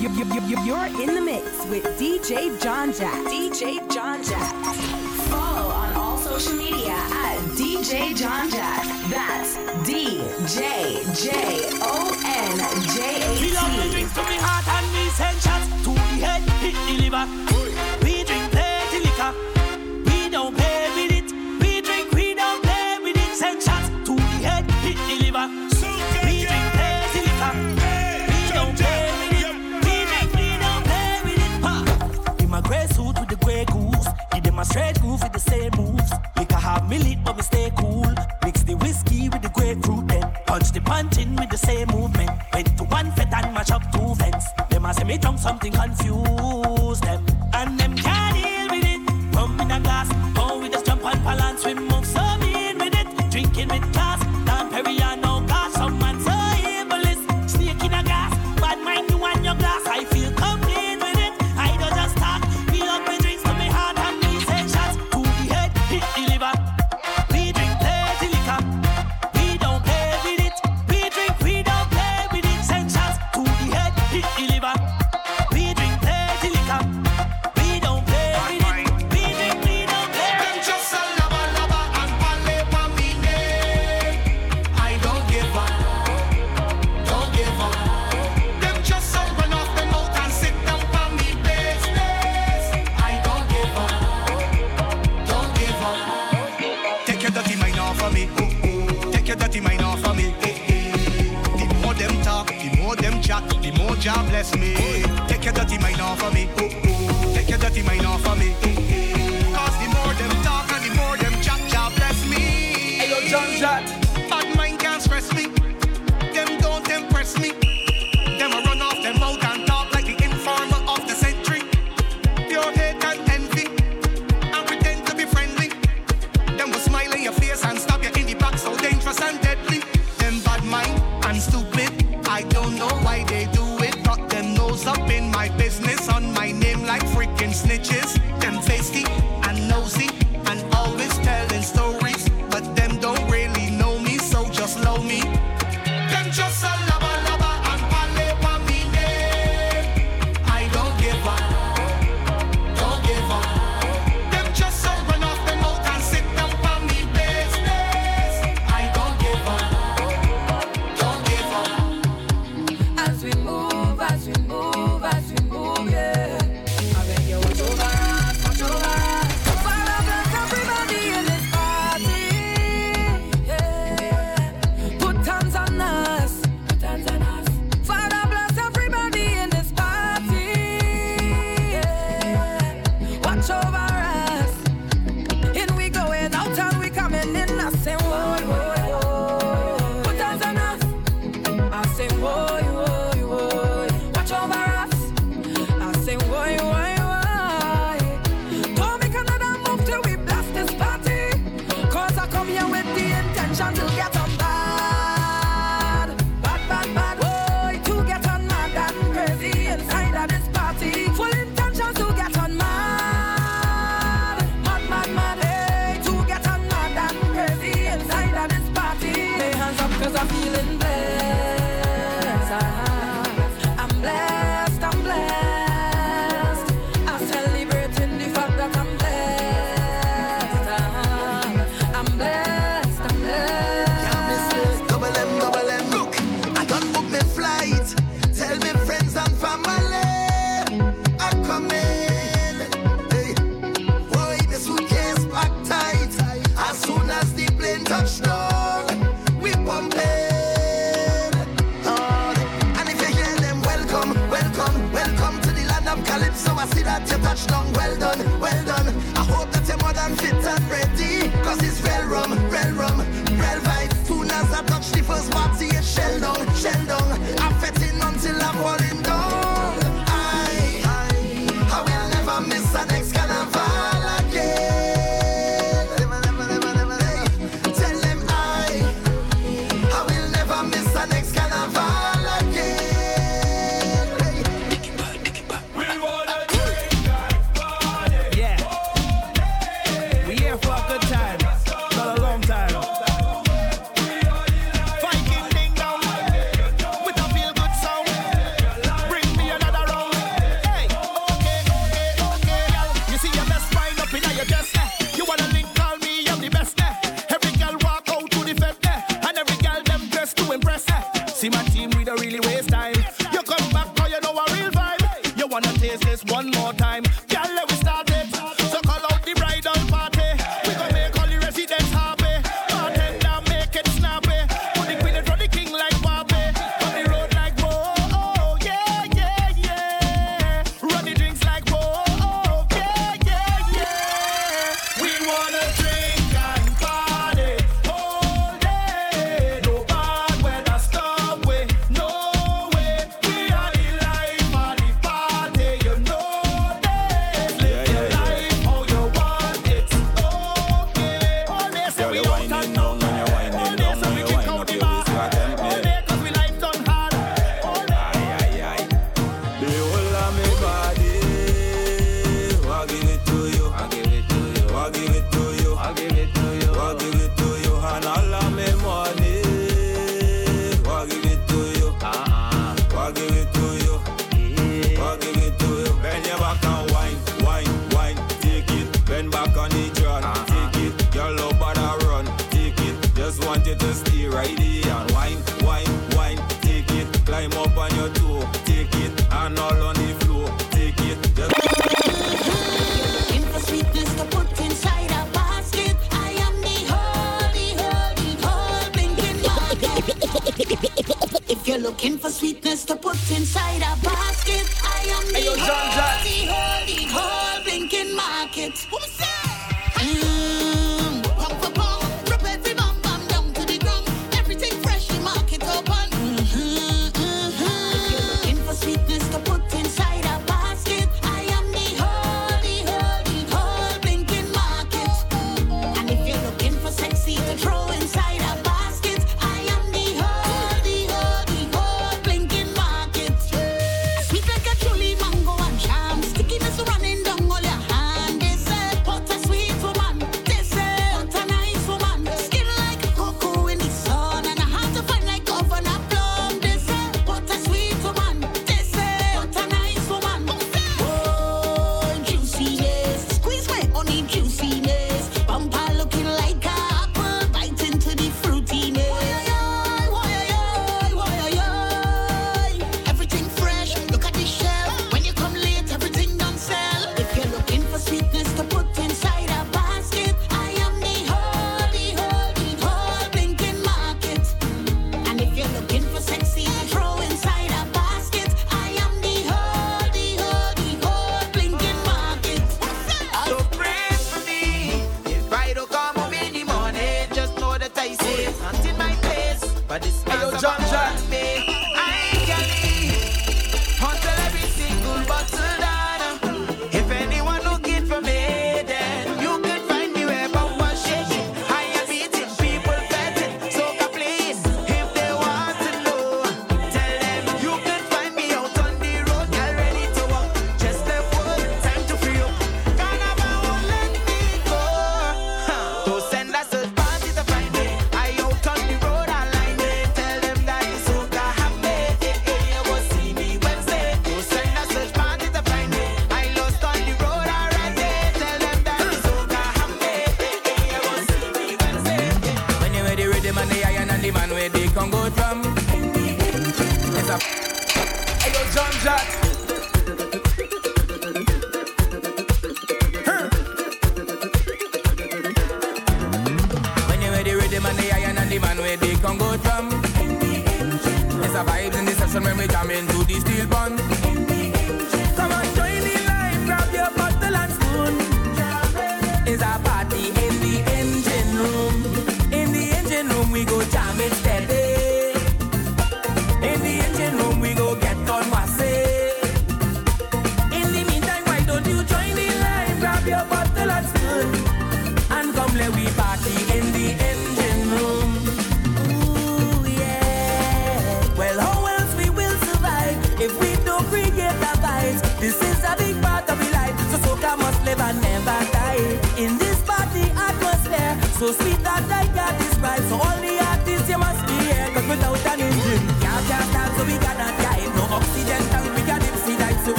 You're, you're in the mix with DJ JonJat. DJ JonJat. Follow on all social media at DJ JonJat. That's D J J O N J A C. We love the drinks to heart and to the head, hit the liver. same moves. Make I have me lead, but me stay cool. Mix the whiskey with the grapefruit, then punch the punch in with the same moves.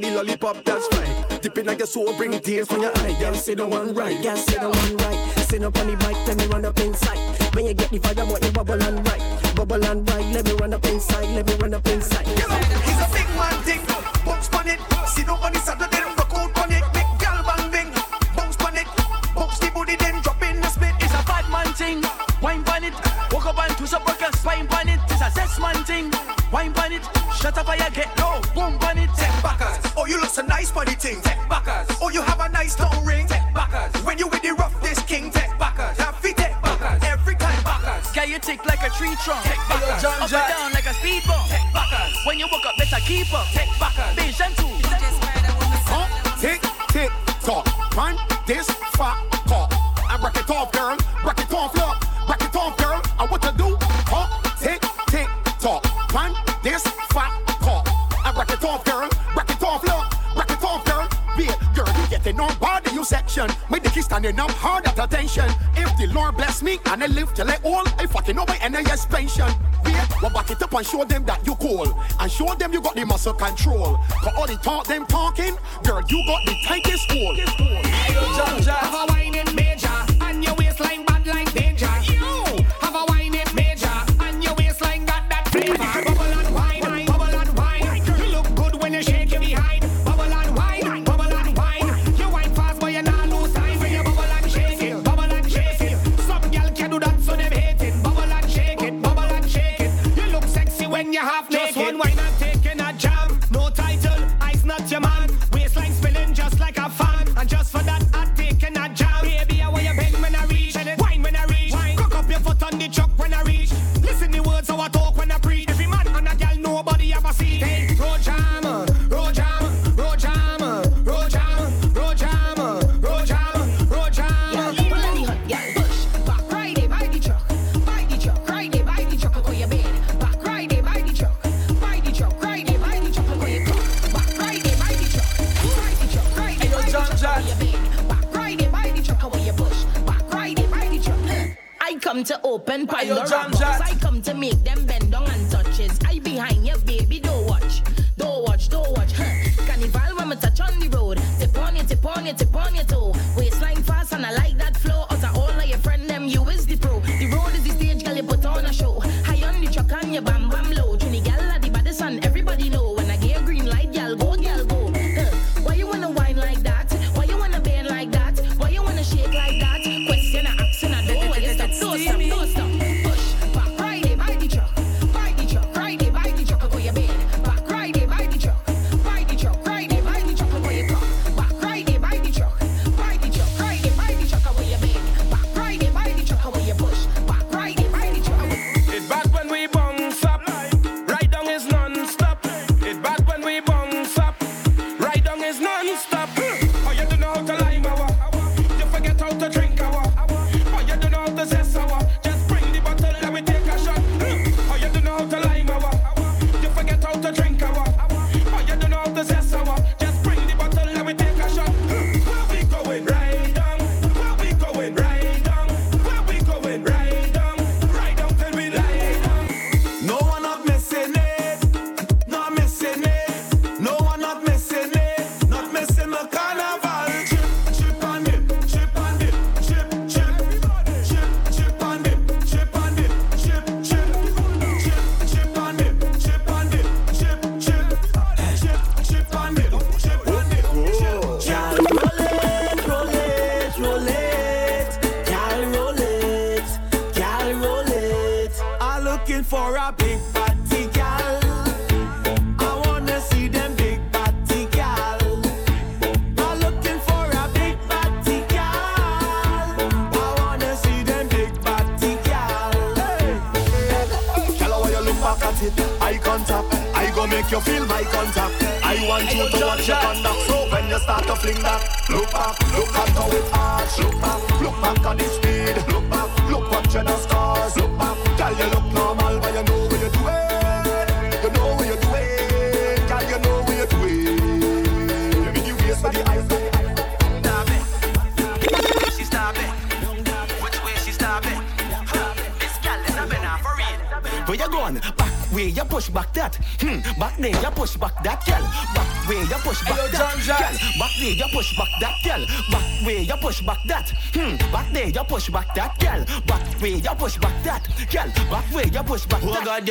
money lollipop, that's right. Dipping like your soul, bring tears from your eye. Girl, say the one right. Girl, say the one right. Sit up on the bike, let me run up inside. When you get the fire, want you bubble and right. Bubble and right, let me run up inside. Let me run up inside. He's a big man, dick. Bounce on it. Sit up on the saddle, then rock out on it. Big gal bang bang. Bounce on it. Bounce the booty, then drop in the split. It's a bad man thing. Wine on it. Walk up and twist up, work your spine on it. It's a zest man thing. Wine on it. Shut up, I get low. Boom you look so nice body ting. Tech backers. Oh, you have a nice little ring. Tech backers. When you with the rough, this king. Tech backers. That feet tech backers. Every time backers. Girl, you tick like a tree trunk. Tech backers. Up and down like a speed bump. Tech backers. When you woke up, better keep up. Tech backers. Vision two and I'm hard at attention. If the Lord bless me and I live till I old, I fucking know my NIS pension. Wait, well back it up and show them that you cool. And show them you got the muscle control. Cause all the talk them talking, girl, you got the tightest school.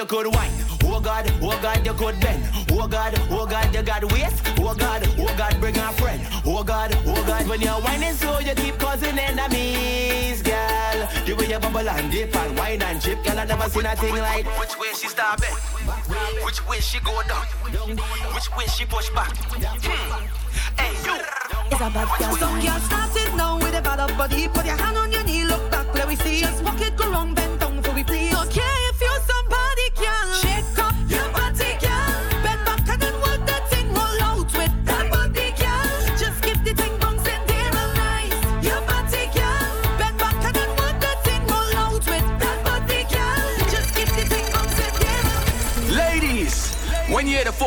Could wine. Oh God, oh God, you could bend. Oh God, oh God, you got waist. Oh God, oh God, bring a friend. Oh God, oh God, when you're whining so you keep causing enemies, girl. The way you bubble and dip and wine and chip, girl, I never seen a thing like. Which way she start it? Which way she go down? Which way she push back? Hmm. Hey, you. It's a bad girl. Some girl started now with a bad body. Put your hand on your knee, look back, let me see. Just walk it, go wrong,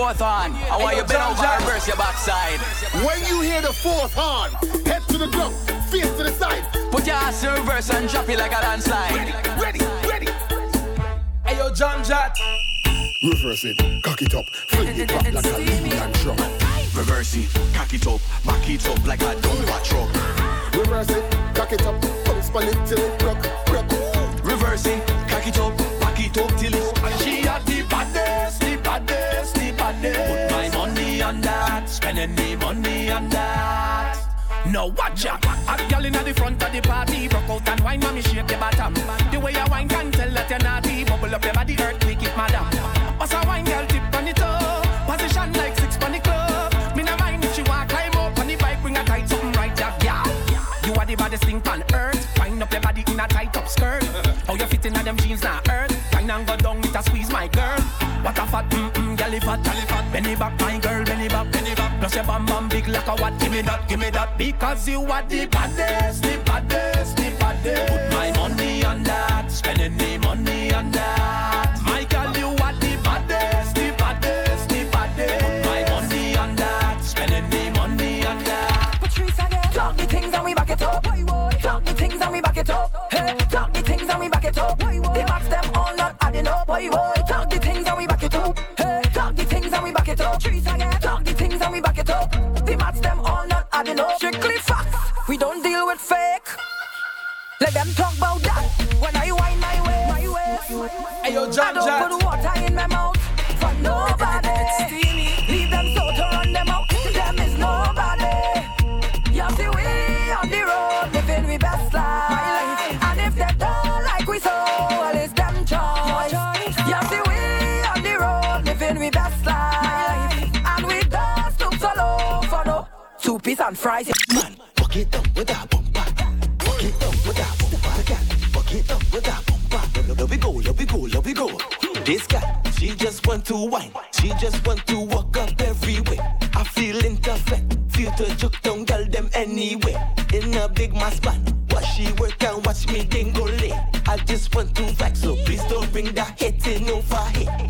fourth horn, I want you bend over and reverse your backside. When you hear the fourth horn, head to the ground, face to the side. Put your ass in reverse and drop it like a landslide. Ready, ready. Ready. Hey yo, JonJat. Reverse it, cock it up, fling it back like a Libyan drum. Reverse it, cock it up, back it up like a dumper truck. Reverse it, cock it up, bounce pan it till it rock, rock. Reverse it, cock it up, back it up till it's spending the money on that. Now watch out, a girl inna the front of the party Rock out and wine, mommy shake your bottom. The way you wine can tell that you're naughty. Bubble up your body, earthquake it, madam. What's a wine, girl, tip on it up Position like six on the club. Me no mind if she want climb up on the bike Bring a tight something right, yeah, yeah You are the baddest thing on earth. Wind up your body in a tight up skirt. How you fit in a them jeans now earth. Wine and go down with a squeeze, my girl. What a fat, mm-mm, girl, fat, girl, fat. Benny back, my girl, Plus your bam bam big like a what? Give me that, give me that. Because you are the baddest, the baddest, the baddest. Put my money on that, adding up. Strictly facts. We don't deal with fake. Let them talk about that. When I wind my way, my way. Hey yo, I don't Jat. put water in my mouth for nobody. Piece and fries. Man, fuck it up with that bumper. Fuck it up with that bumper. Girl, fuck it up with that bumper. Let we go, let we go, let we go. This girl, she just want to wine. She just want to walk up everywhere. I feel perfect. Feel to juke down, girl, them anyway. In a big mass band. Watch she work and watch me go lay. I just want to vibe, so please don't bring that hating over here.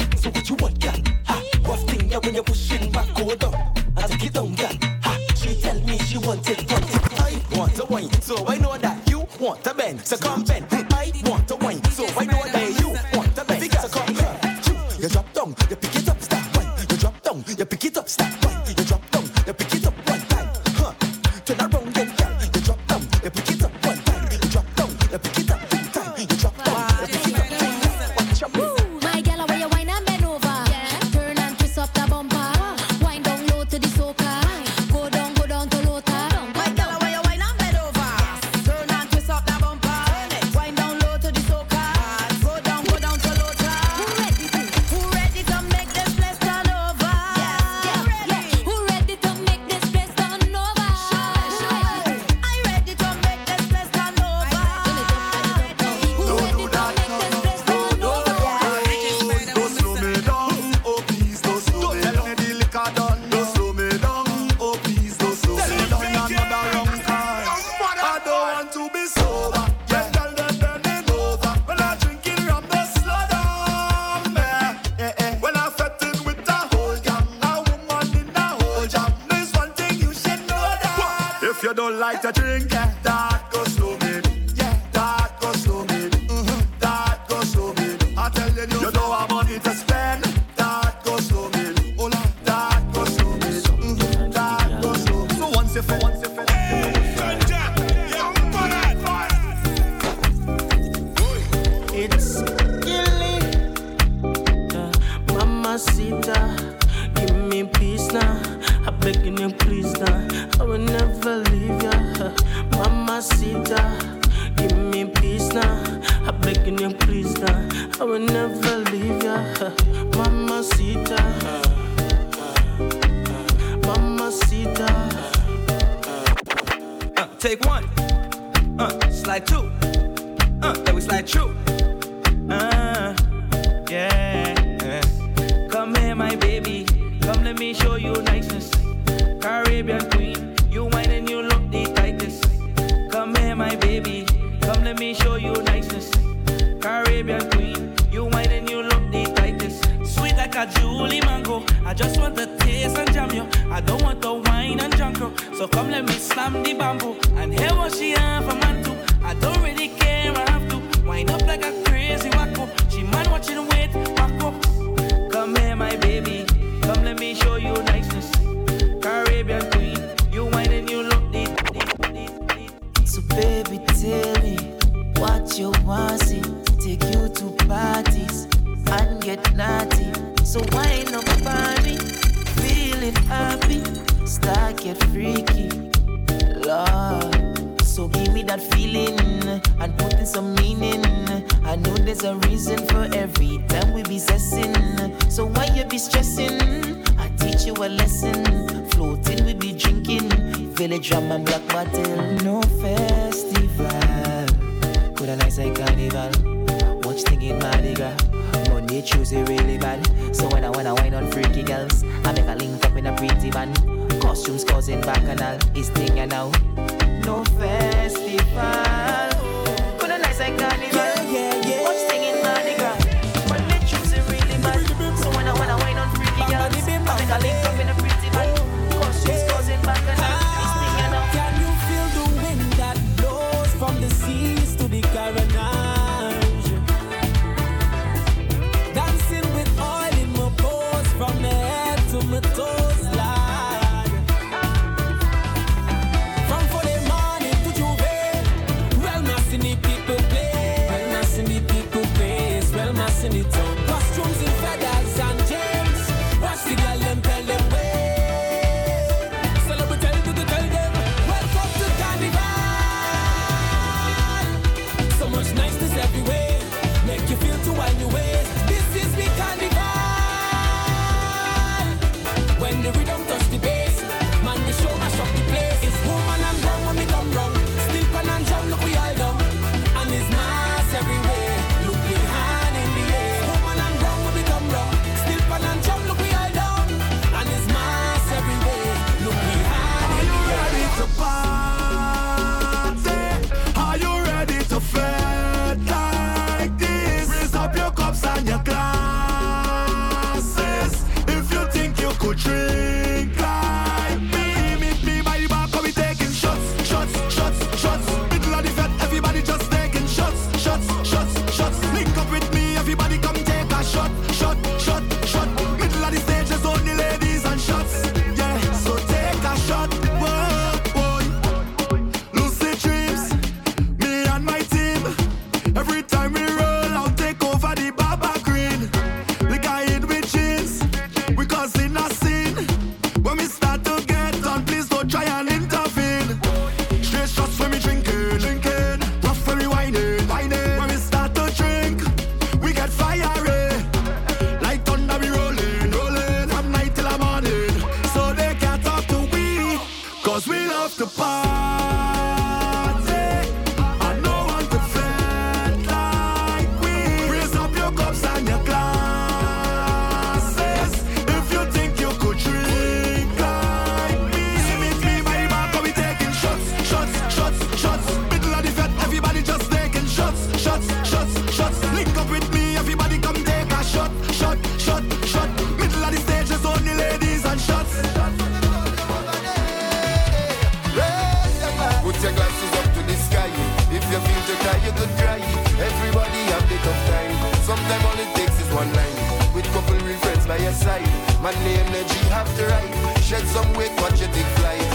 side. My name, then she have to write. Shed some weight, watch it take flight.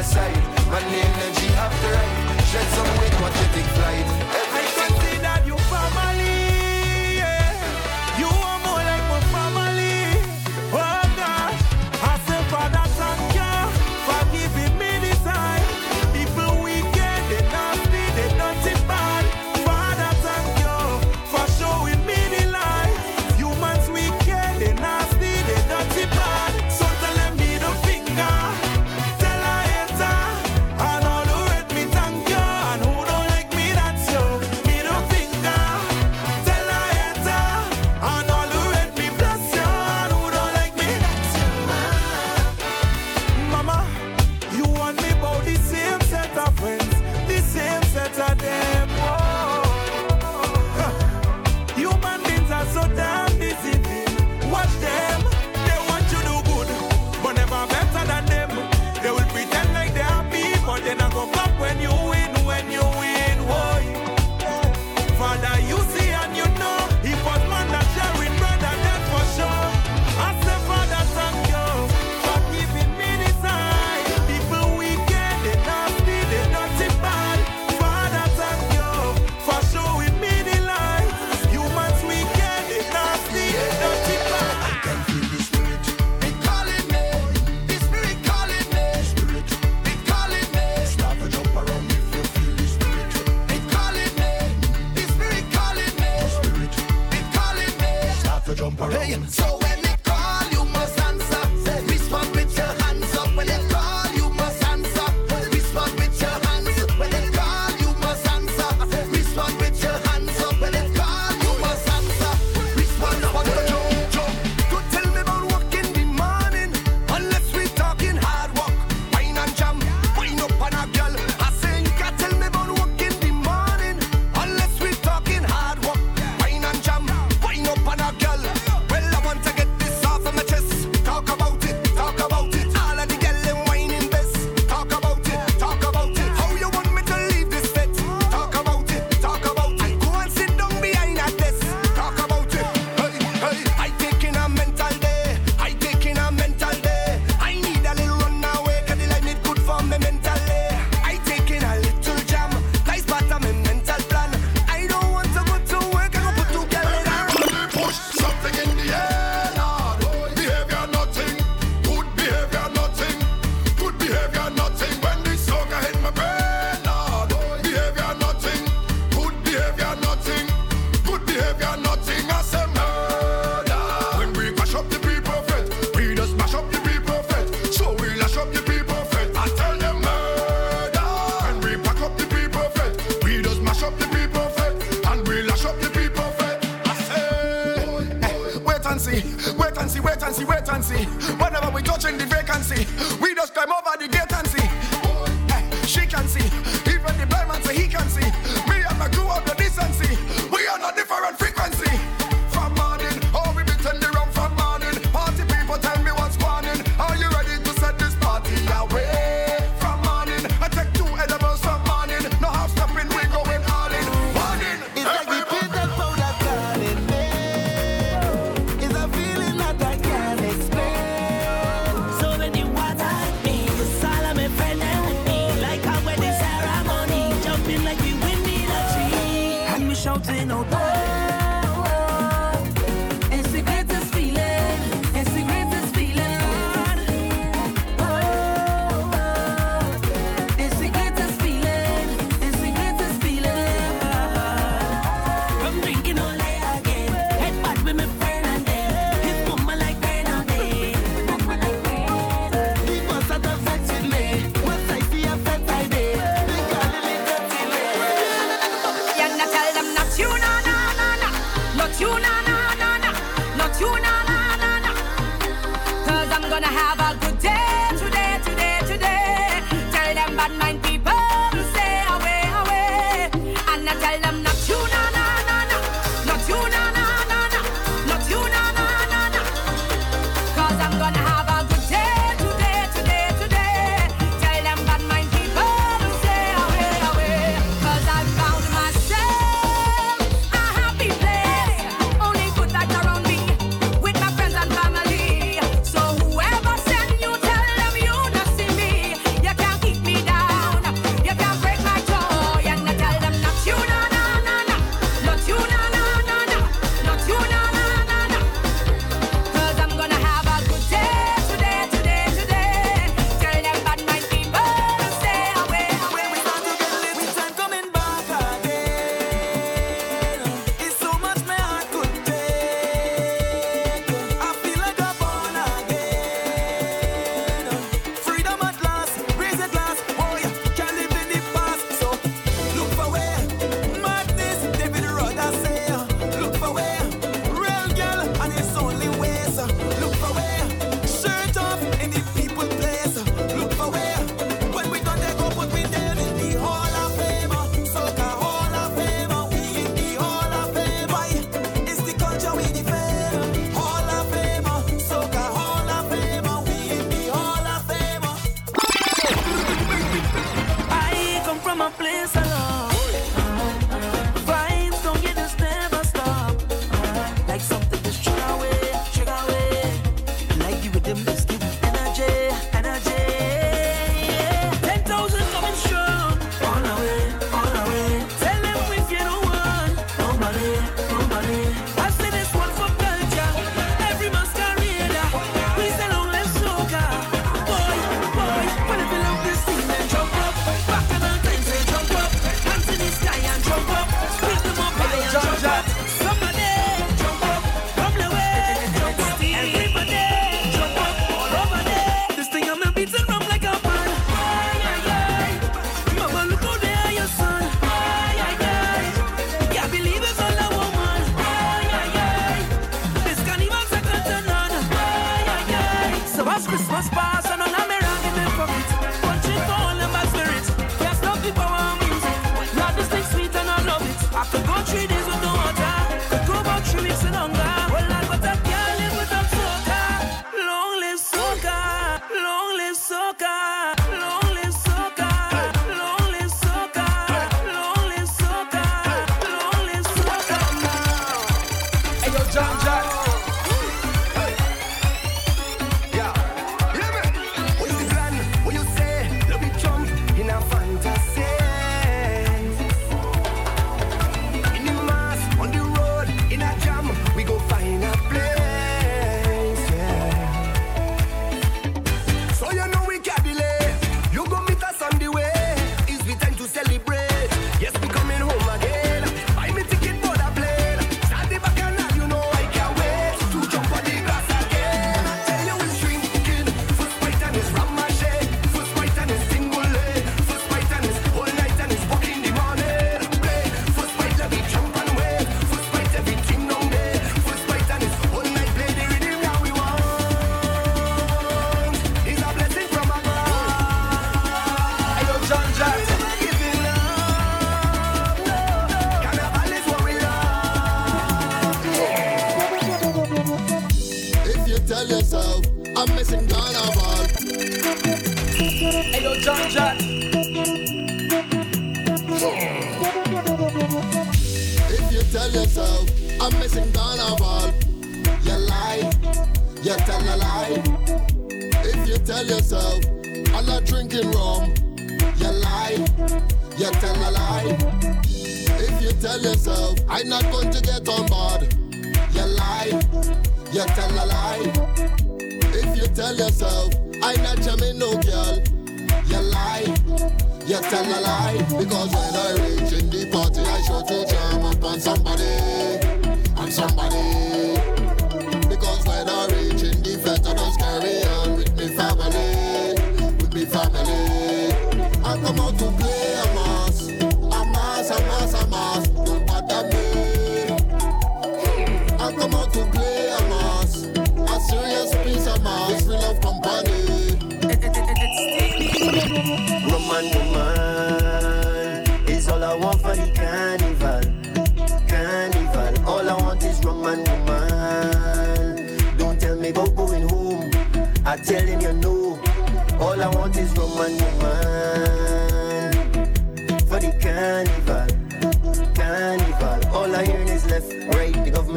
yes I see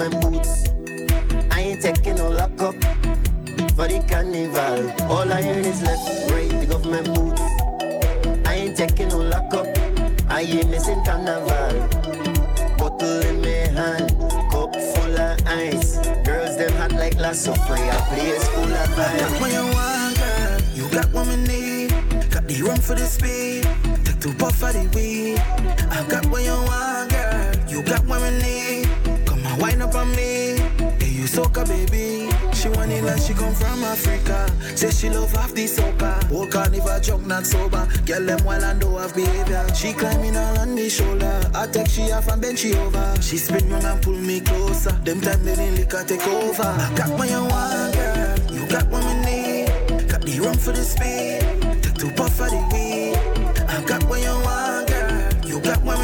my boots. I ain't taking no lock up for the carnival. All I hear is left, right, the government boots. I ain't taking no lock up. I ain't missing carnival. Bottle in my hand, cup full of ice. Girls them hot like last supper. A place full of ice. Got what you want, girl. You got what we need. Got the room for the speed. Take to puff of the weed. I got what you want, girl. You got what we need. Wine up on me, hey you soca baby. She want it like she come from Africa. Say she love half the soca. Walk on if I junk not sober. Girl them wild and do have behavior. She climbing all on the shoulder. I take she off and bend she over. She spin round and pull me closer. Them time they didn't lick take over. I got what you want, girl. You got what we need. Got the room for the speed. Take two puff of the weed. I got what you want, girl. You got what we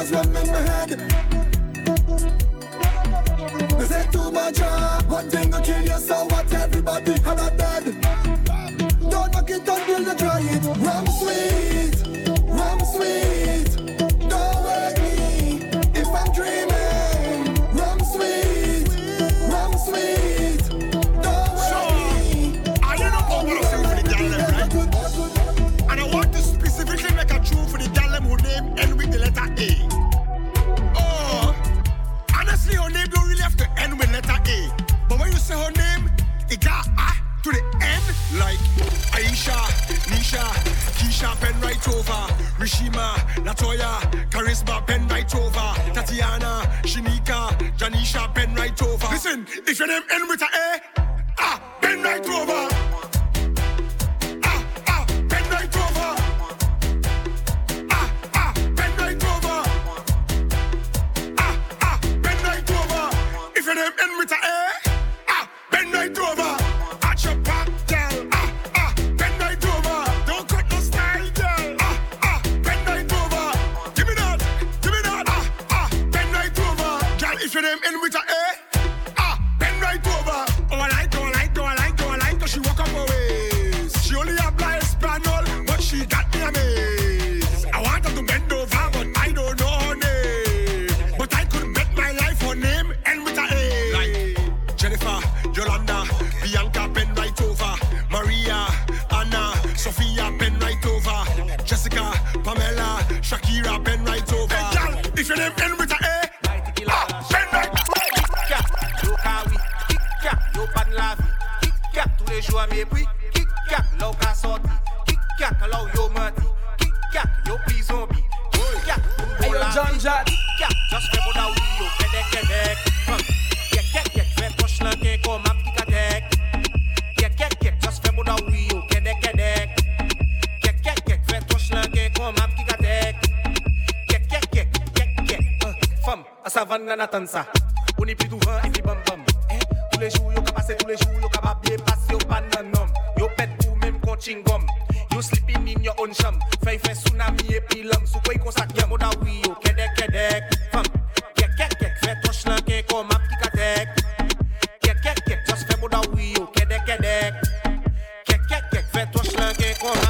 was one in my head. They say too much, one thing will kill you, so what everybody had Latoya, Charisma, pen right over, Tatiana, Shinika, Janisha, pen right over. Listen, if your name end with a On est plus souvent et puis bam bam Eh, Tous les jours yo ka passe, tous les jours yo ka ba bien passe Yo pan nan nom Yo pour même kon chingom You sleeping in your own sham Fay fay tsunami et puis l'homme Sou kwe kon sak yam Oda oui yo kedek kedek Fam. Kek kek kek Fais touche lanke kon ma pti katek. Kek kek kek Just fais moda oui yo kedek kedek. Kek kek kek Fais touche lanke kon ma pti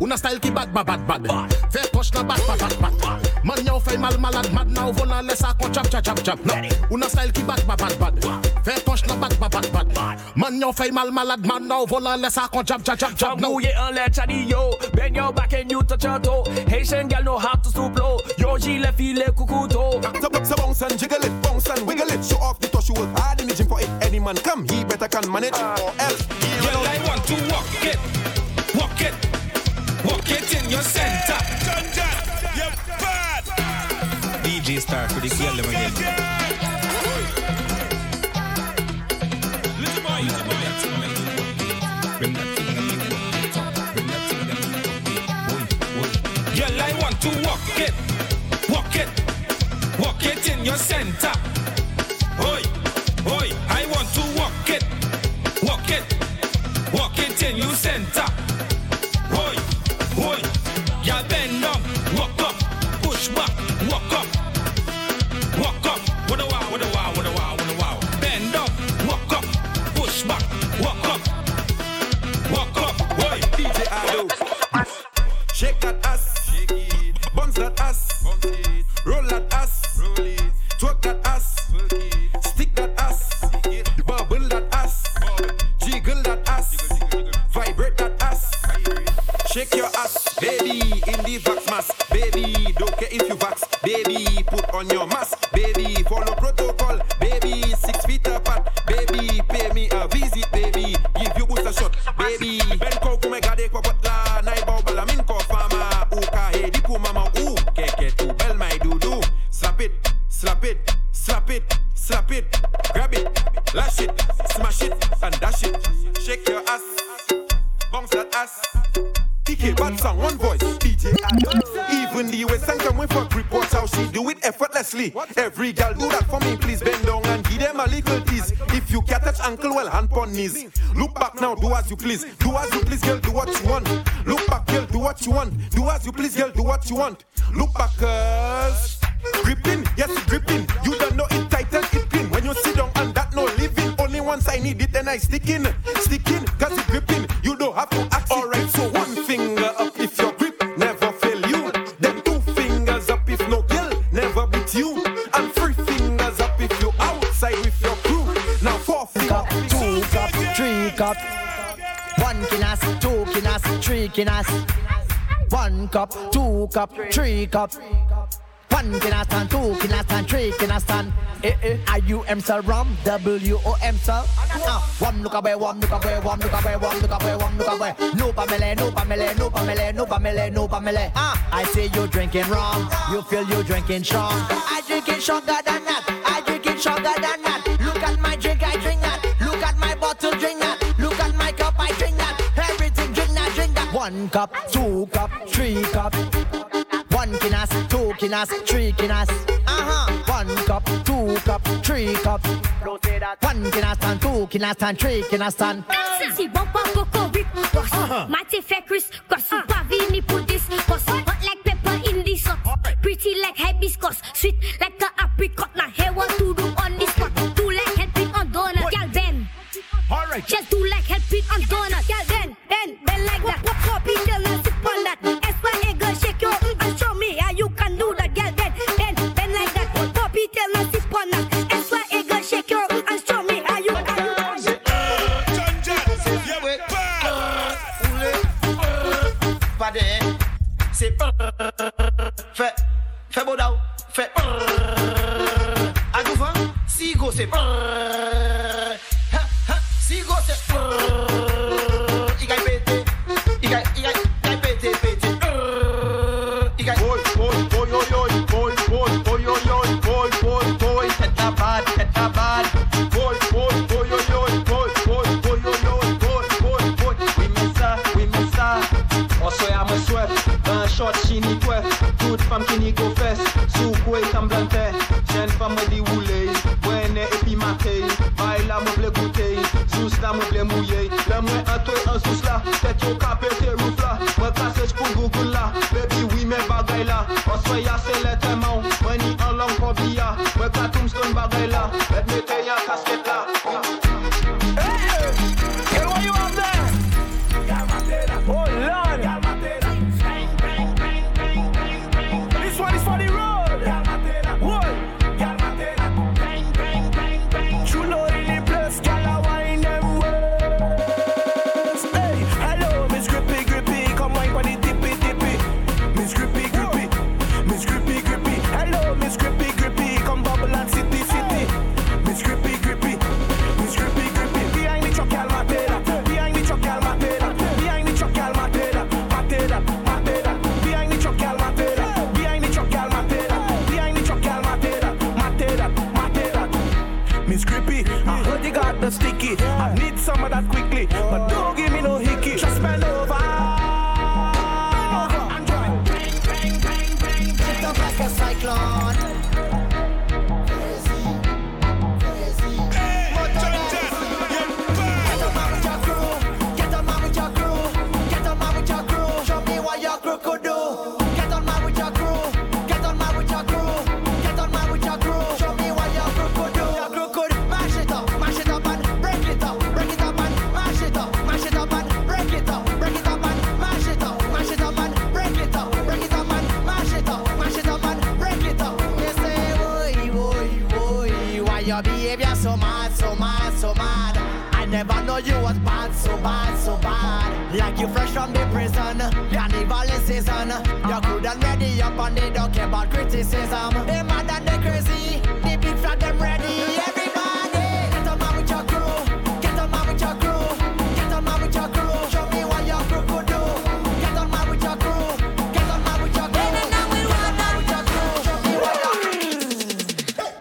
Una style ki bad, bad, bad, bad. Fais poche na bad, bad, bad, bad. Man yo fait mal, malade, mad now, vona laisse à kon chap, chap, chap, chap. No. Una style ki bad, bad, bad, bad. Fais poche na bad, bad, bad, bad. Man yo fait mal, malade, mad now, vona laisse à kon chap, chap, chap, chap. No. Mouillé en l'air, chatty yo. Bend your back and you touch your toe. Haitian gal know how to stoop low. Yo, gilet, filet, cuckoo So, so bounce and jiggle it, bounce and wiggle it. Show off the touch you work hard in the gym for it. Any man come, he better can manage or else. Girl, I want to walk it, walk it, walk it in your center. You're bad. DJ Star for the girl them again. Bring that thing a little bit. Bring that thing a little bit. Girl, I want to walk it, walk it, walk it in your center. Oi, oi, I want to walk it, walk it, walk it in your center. Knees. Look back now, do as you please. Do as you please, girl, do what you want. Look back, girl, do what you want. Do as you please, girl, do what you want. cup, two cup, three cup. One can I stand, two can I stand, three can I stand. Eh eh, I U M sir W O M sir. One look away, one look away, one look away, one look away, one look away. No pamele, no pamele, no pamele, no pamele, no pamele. Ah, I say you drinking rum, you feel you drinking strong. I drinking stronger than that, I drinking stronger than that. One cup, two cup, three cup. One kinas, two kinas, three kinas. Uh-huh. One cup, two cup, three cup. One kinas and two kinas and three kinas and. Si bon pa coco rip boss. Mate fait Chris, cause you pas vini pour this boss. Hot like pepper in the sauce. Pretty like hibiscus, sweet like a apricot. Now here what to do on this spot. Do like helping on donut, gal them. All right. Just do like helping on donut. Fais beau d'au, fais brrrr. À Gouvin, si go c'est brrrr. Si go c'est brrrr. la mwen ple mouye Lè mwen an ton an sous la Tèt yo ka pete rouf la Mwen kase jpou gougoun la Baby oui men bagay la Oswe I se lè teman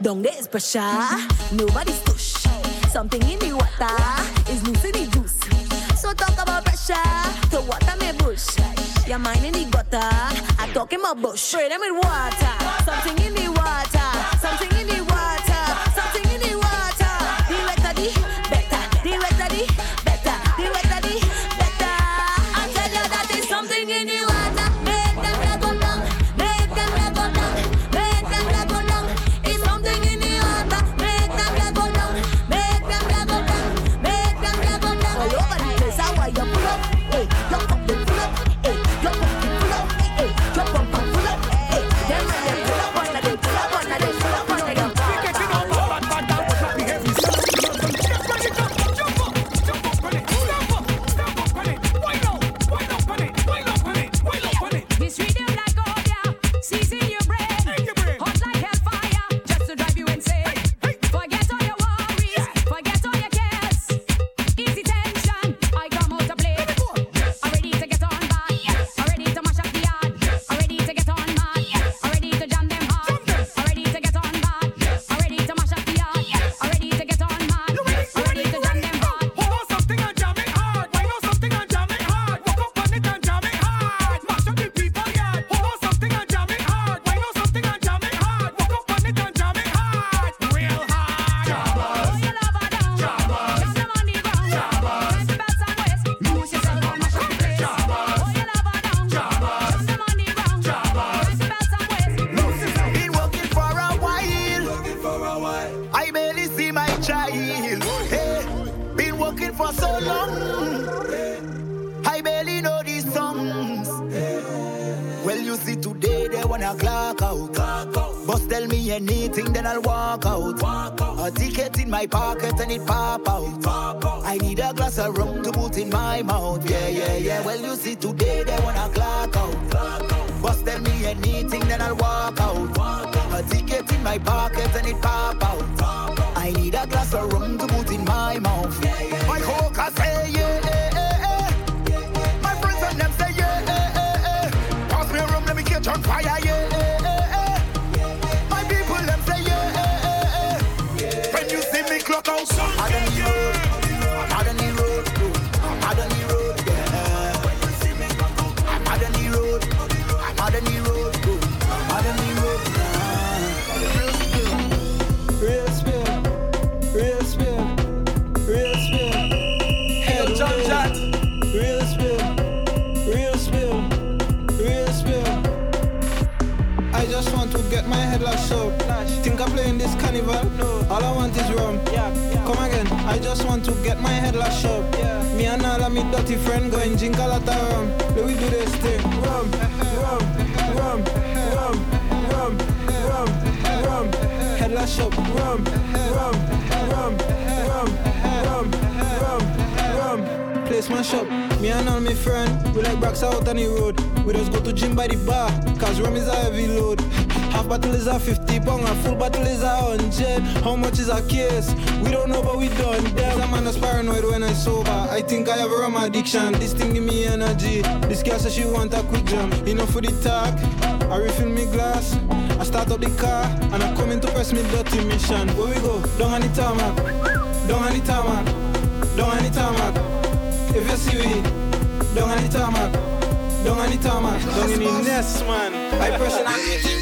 Down there is pressure, nobody's push. Something in the water is loose in the juice. So talk about pressure, the water may bush. Your mind in the gutter, I talk in my bush. Spray them with water, something in the water, something my pocket and it pop party friend going drink a lot of rum. Let we do this thing. Rum, rum, rum, rum, rum, rum, rum. Head up. Rum, rum, rum, rum, rum, rum, rum. Place my shop. Me and all my friend, we like rocks out on the road. We just go to gym by the bar, cause rum is a heavy load. Half bottle is a 50 bong and full bottle is a hundred. How much is a case? We don't know, but we done them. That man is paranoid when I sober. I think I have a rum addiction. This thing give me energy. This girl says she want a quick jam. Enough for the talk. I refill me glass. I start up the car and I come in to press me dirty mission. Where we go? Don't any tarmac. Don't any tarmac. Don't any tarmac. If you see me, don't any tarmac. Don't any tarmac. Don't any nest, man. I pressing.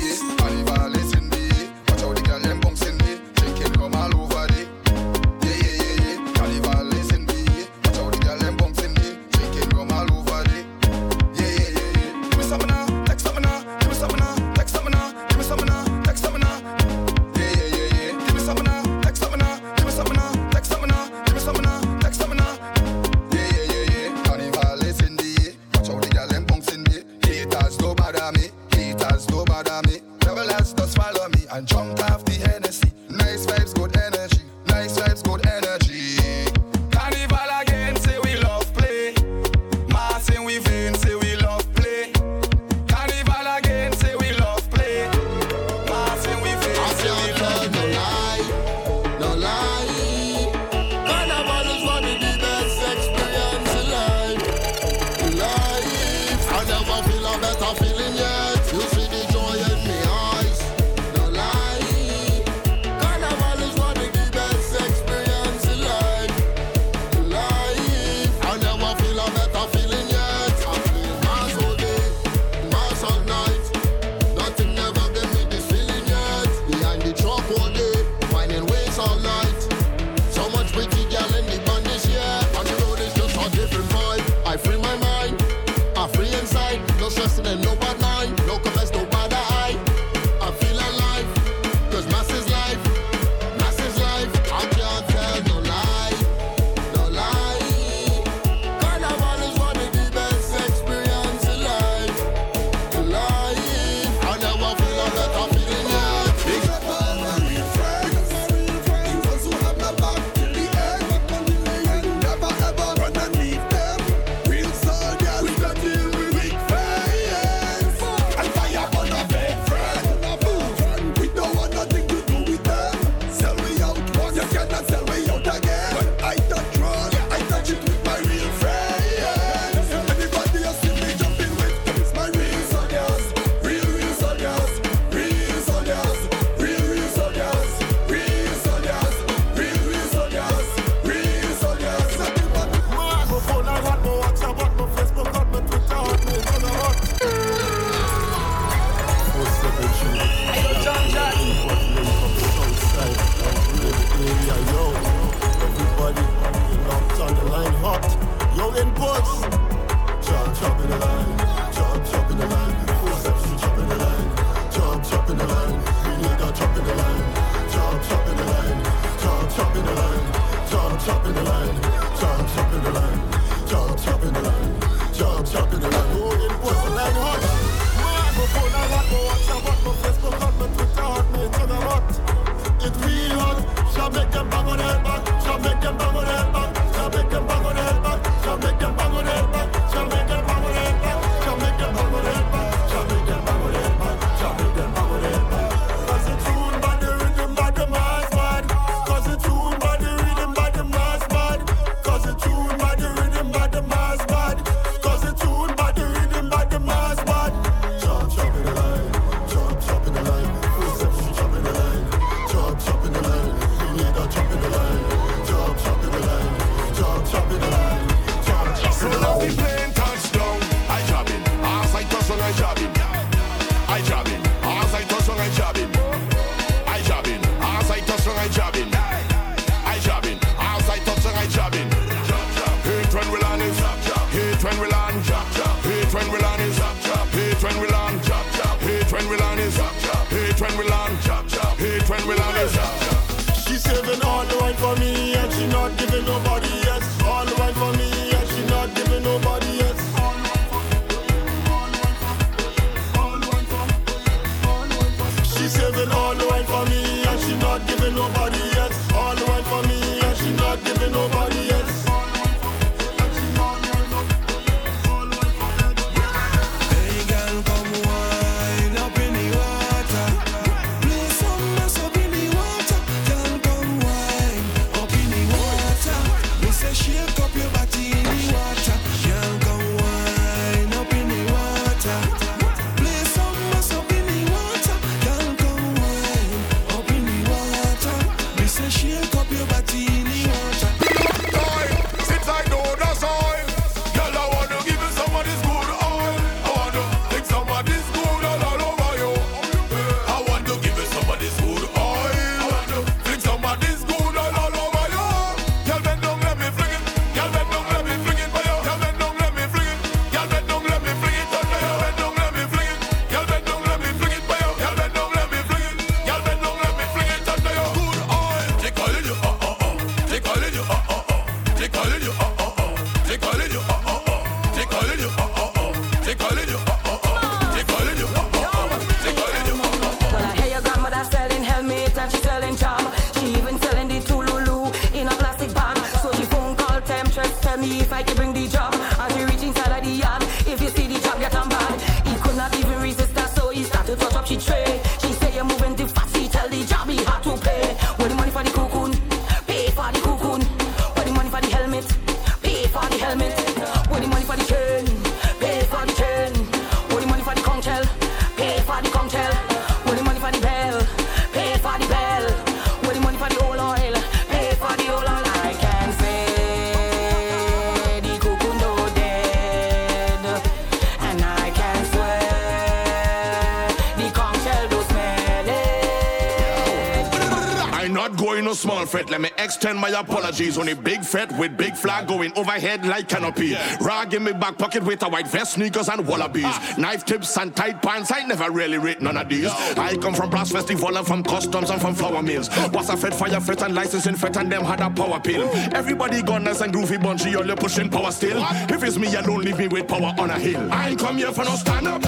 My apologies. Only big fret with big flag going overhead like canopy. Rag in my back pocket with a white vest, sneakers and wallabies. Knife tips and tight pants. I never really rate none of these. I come from brass festival and from customs and from flour mills. Was a fed fire fret and licensing fret and them had a power pill. Everybody gone nice and groovy bunchy, all you pushing power still. If it's me, you don't leave me with power on a hill. I ain't come here for no stand up.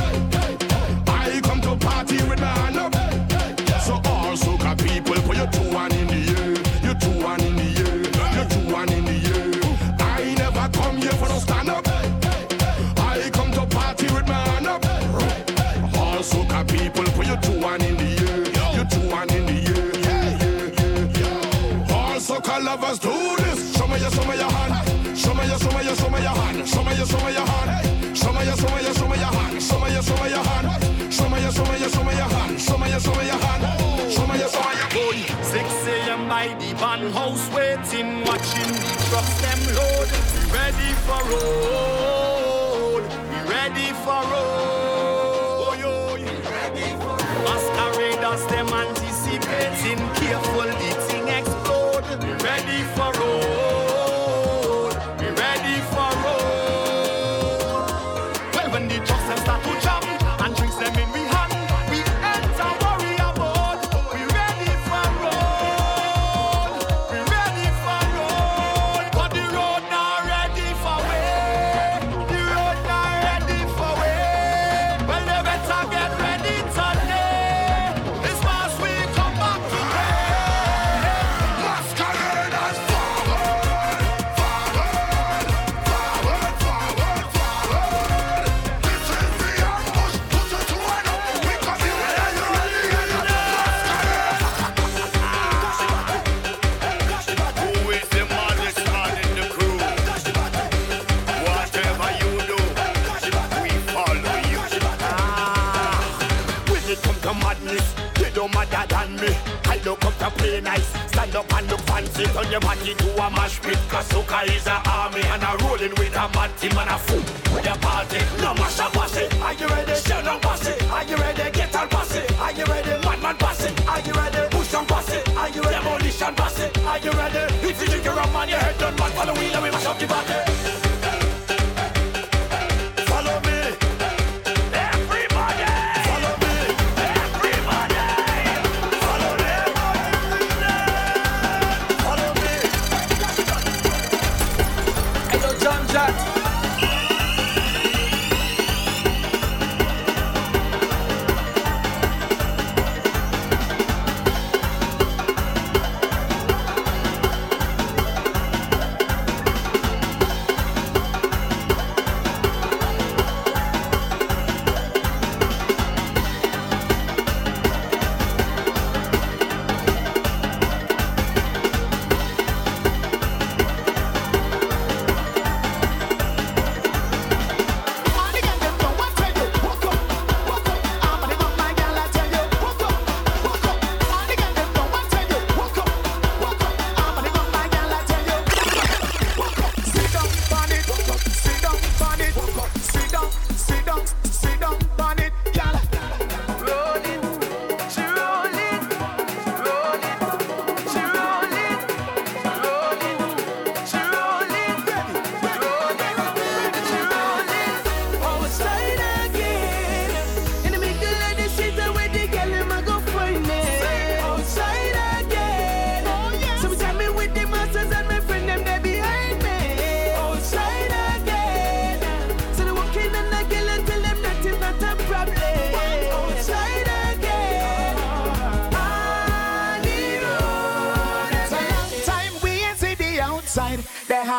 I come to party with my hand up. So all soca people, put your two one All soca lovers do this. Show me your, show me your hand. Show me your, show me your, show me your hand. Show me your, show me your hand. Show me your, show me your, show me your hand. Show me your, show me your hand. Show me your, show me your, show me your hand. Show me your, show me your hand. Show me your, show me your Boy, 6 a.m. by the van house waiting, watching the trucks them load. Ready for road. We ready for road. Nice, stand up and look fancy, turn your body to a mash pit. Soca is a army and a rolling with a mad team and a fool. With a party, no mash up it. Are you ready? Shell on it. Are you ready? Get on it. Are you ready? Madman it. Are you ready? Push on it. Are you ready? Demolition it. Are you ready? If you drink your rum and your head done man, follow wheel and we mash up the party.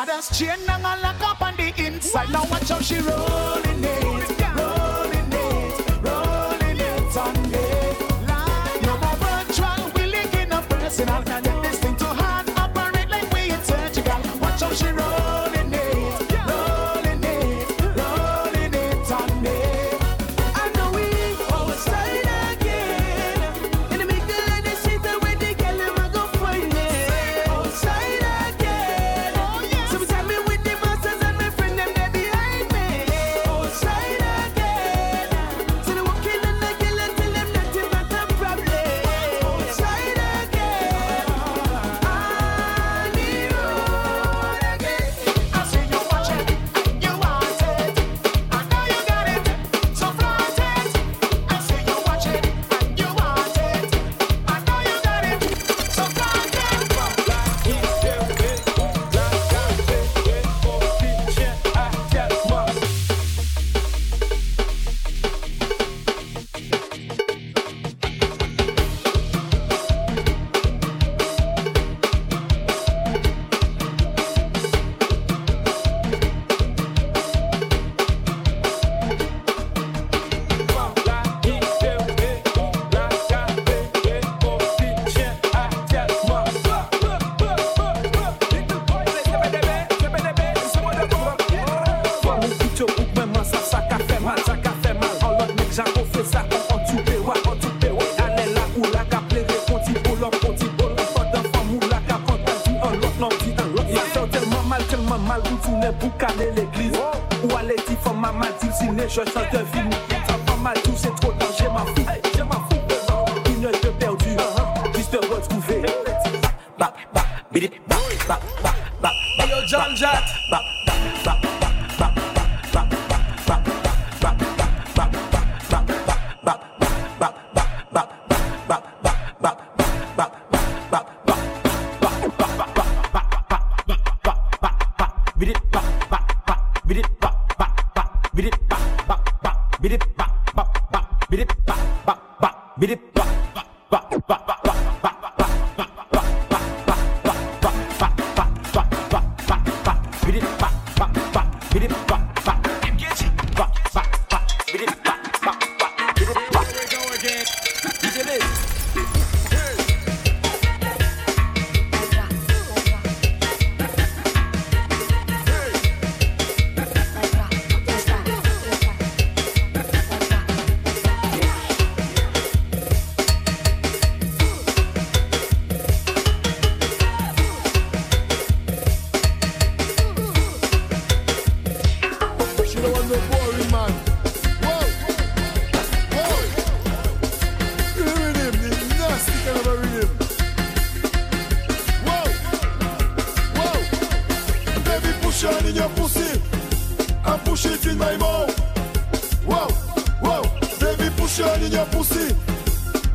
Had us chain and a lock up on the inside. Now watch how she rolling it,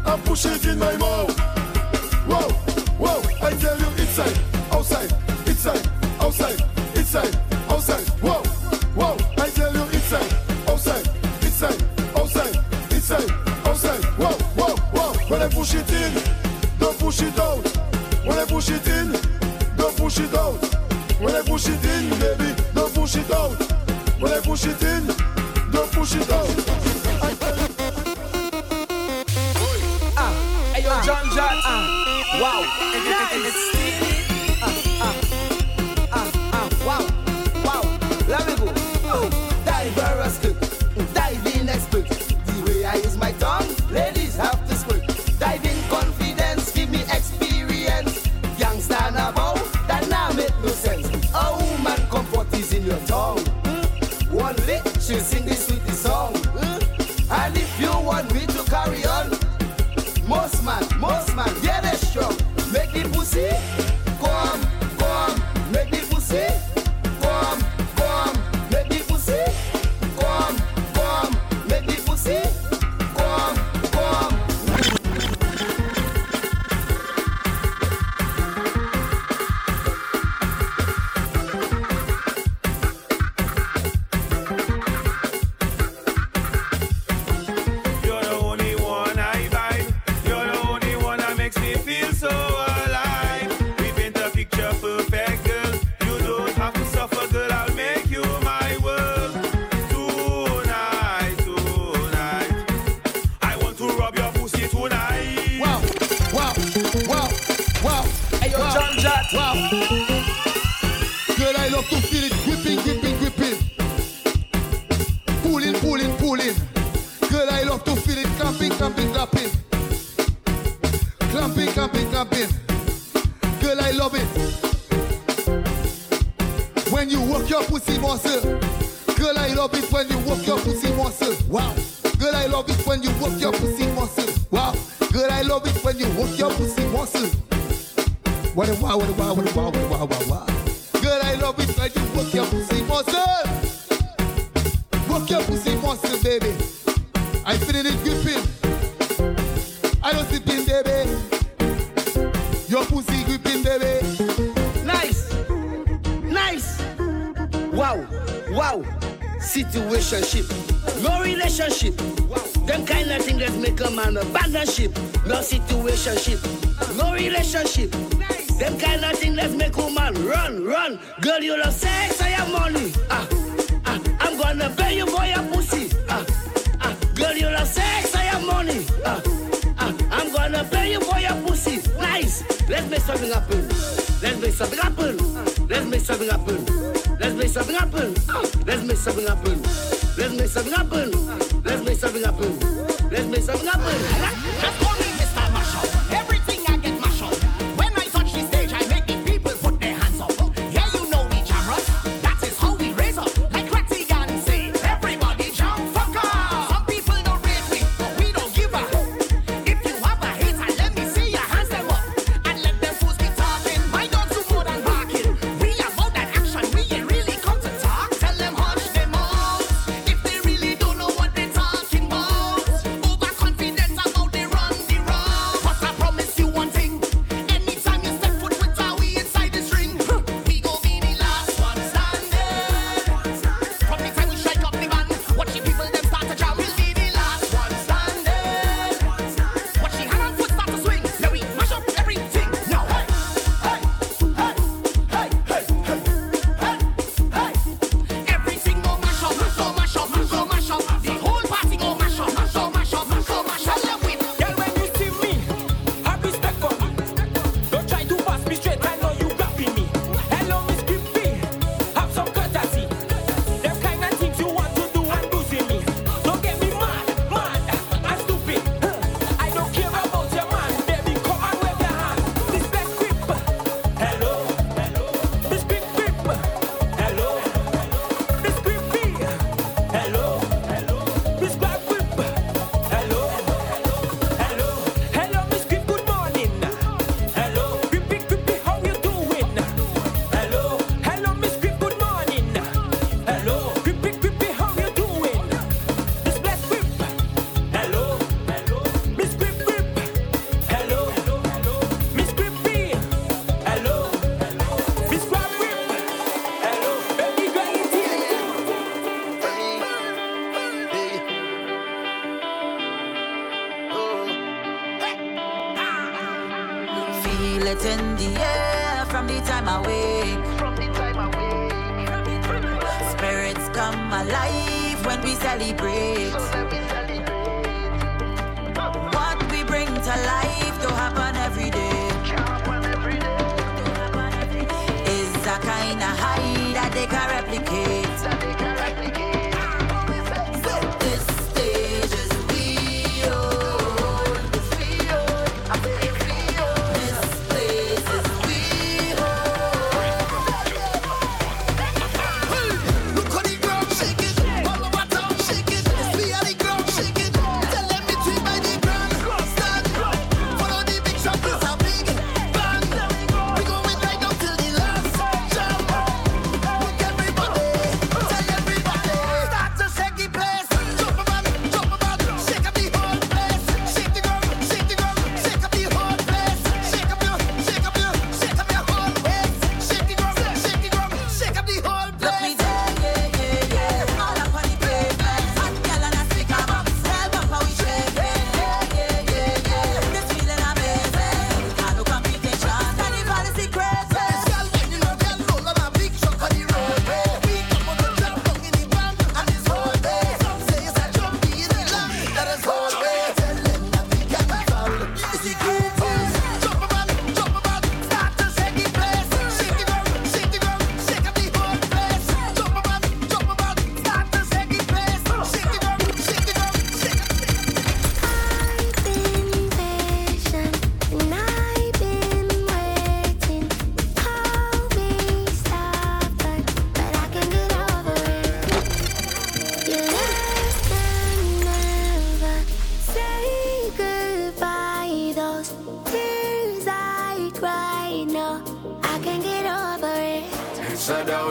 I'm pushing in my mouth. Wow, wow, I tell you inside, outside, inside, outside, inside, outside. Wow, wow, I tell you inside, outside, inside, outside, inside, outside. Wow, wow, wow. When I push it in, don't push it out. When I push it in, don't push it out. When I push it in, baby, don't push it out. When I push it in, don't push it out.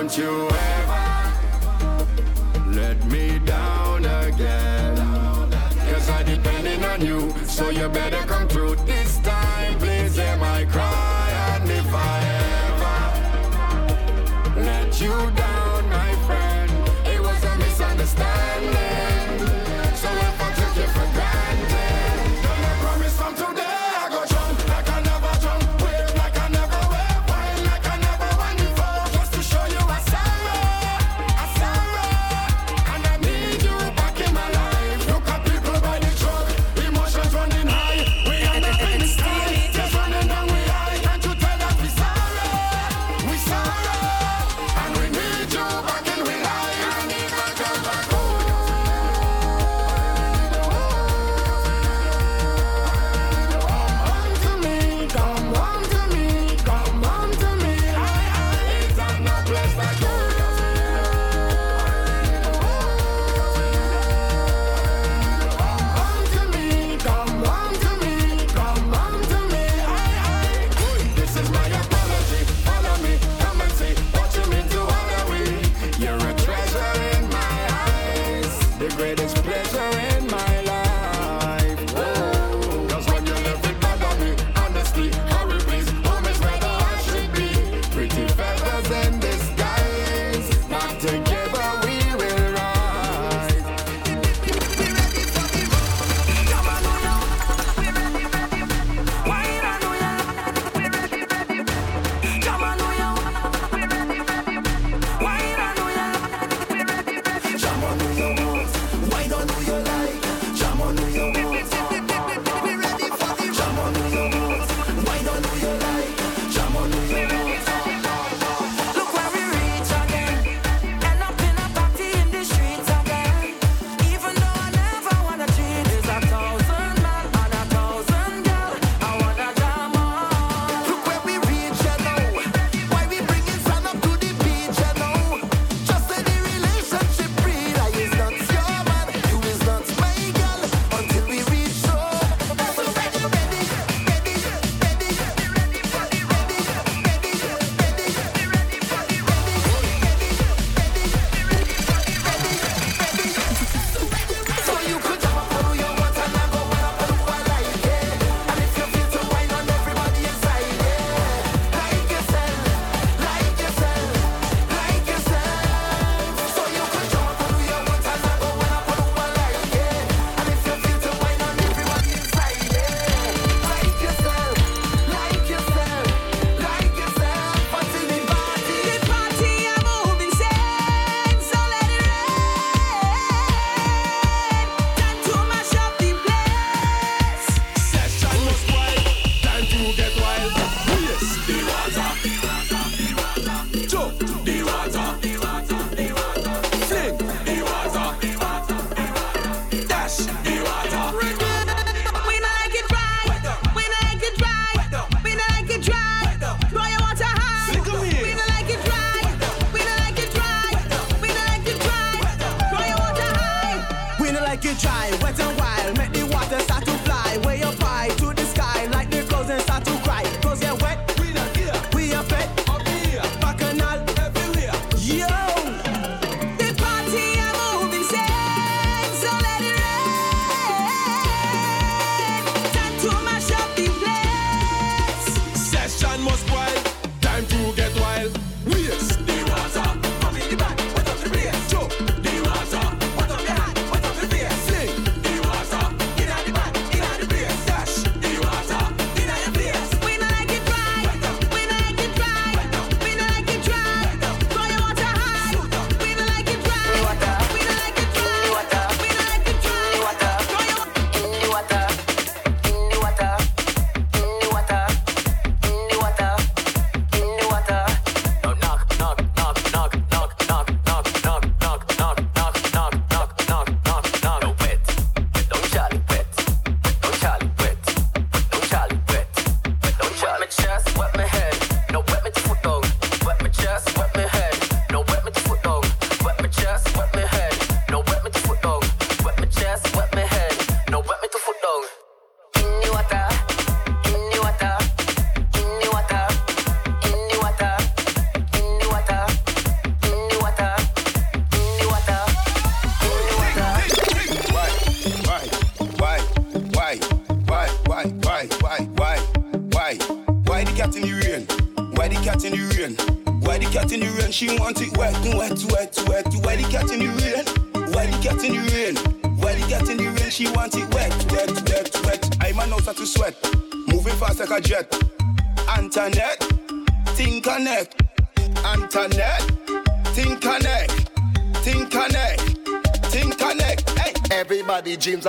Don't you ever let me down again. Cause I depending on you, so you better come through.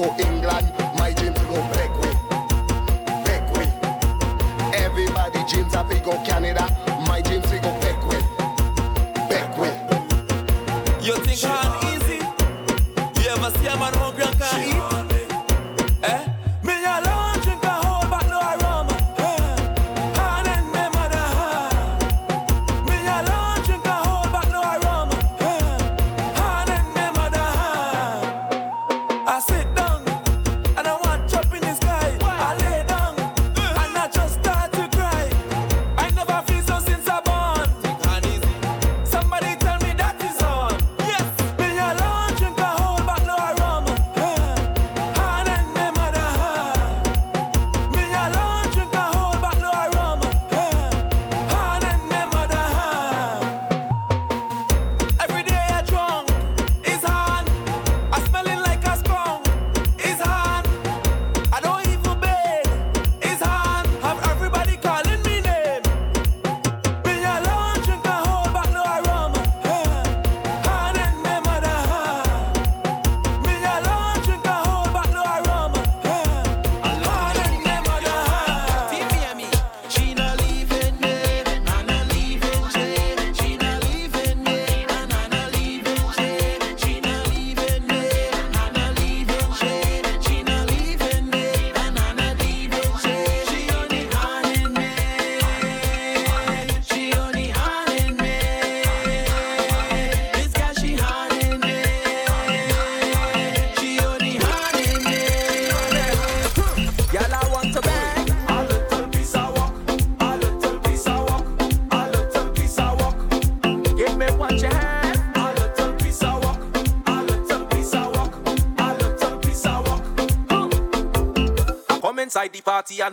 go in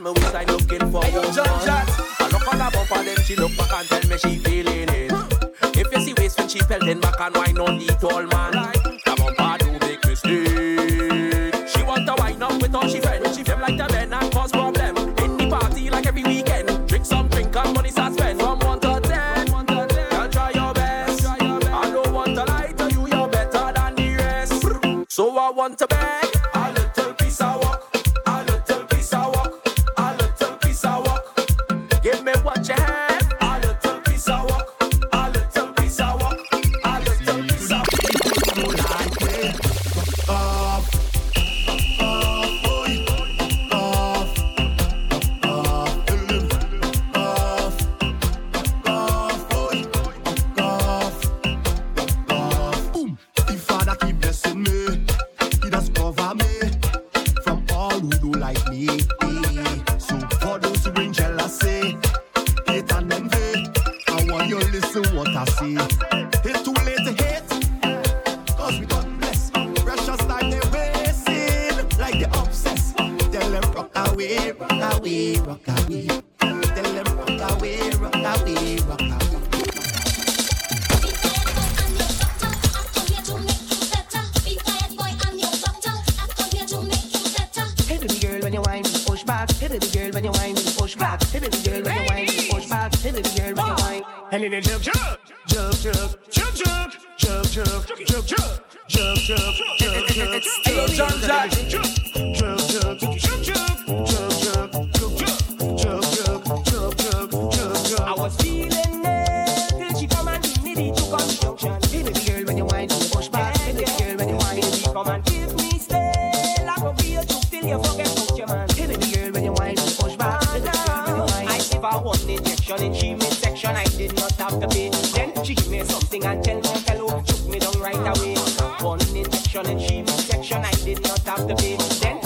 wish I know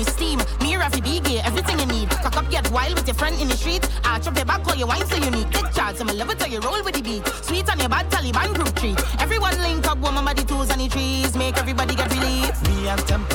me steam. Me Rafi B gear, everything you need. Cock up, get wild with your friend in the street. I chop your back, call your wine so you need. Take charge, I'm a lover till you roll with the beat. Sweet on your bad Taliban group treat. Everyone link up, woman by the twos and the trees. Make everybody get released. Me and Temp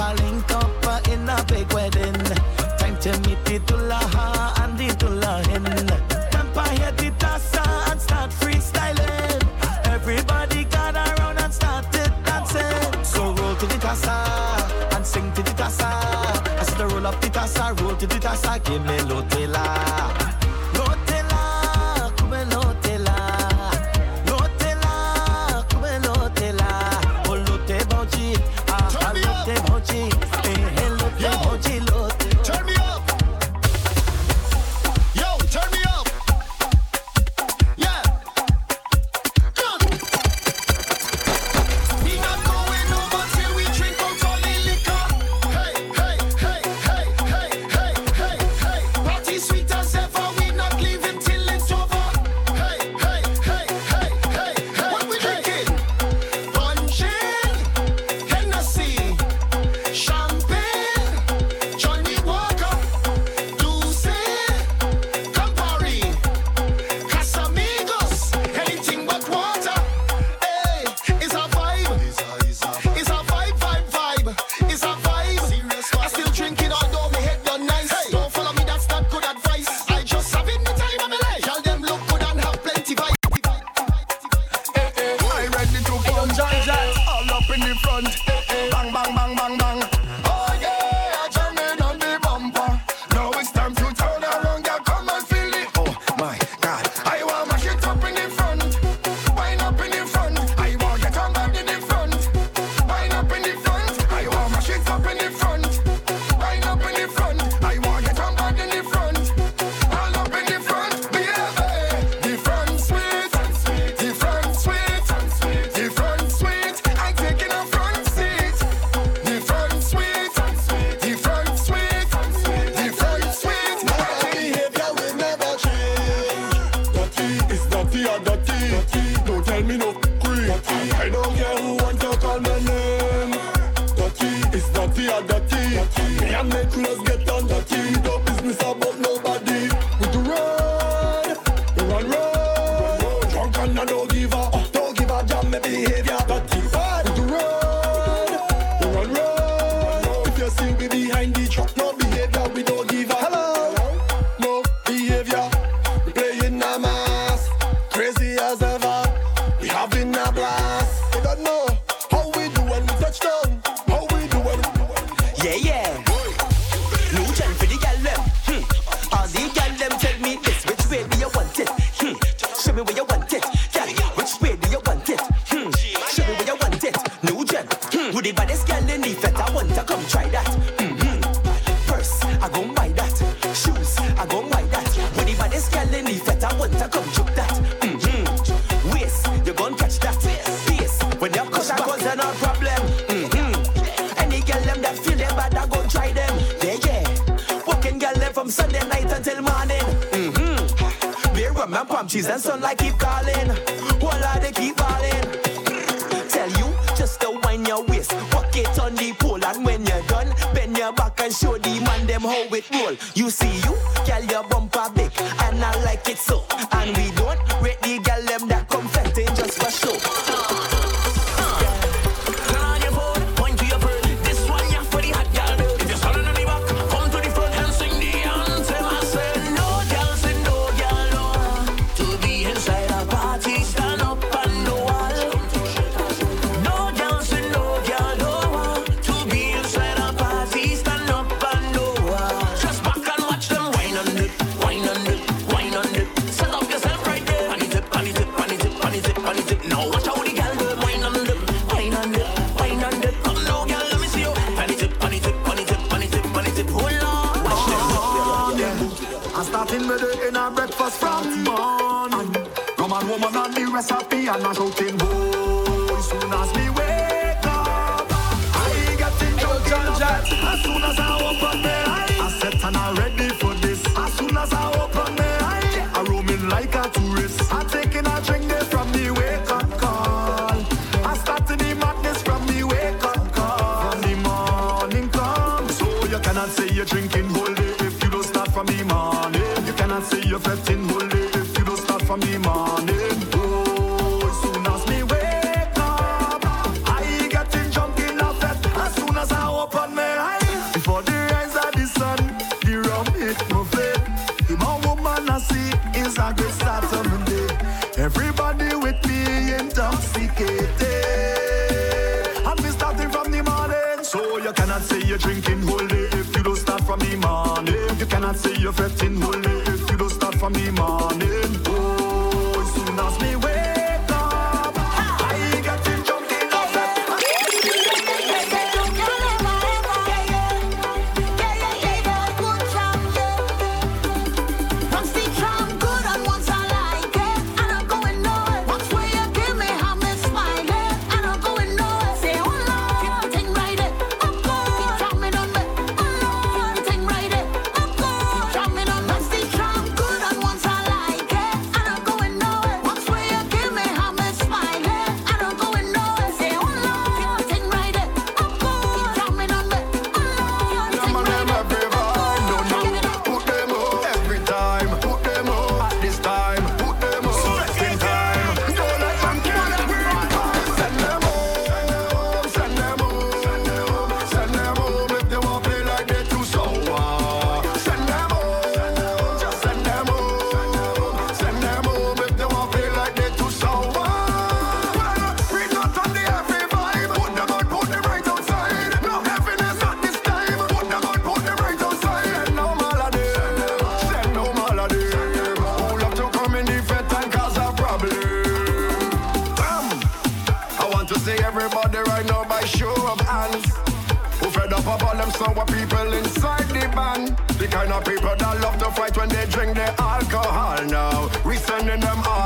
sour people inside the band? The kind of people that love to fight when they drink their alcohol now. We sending them all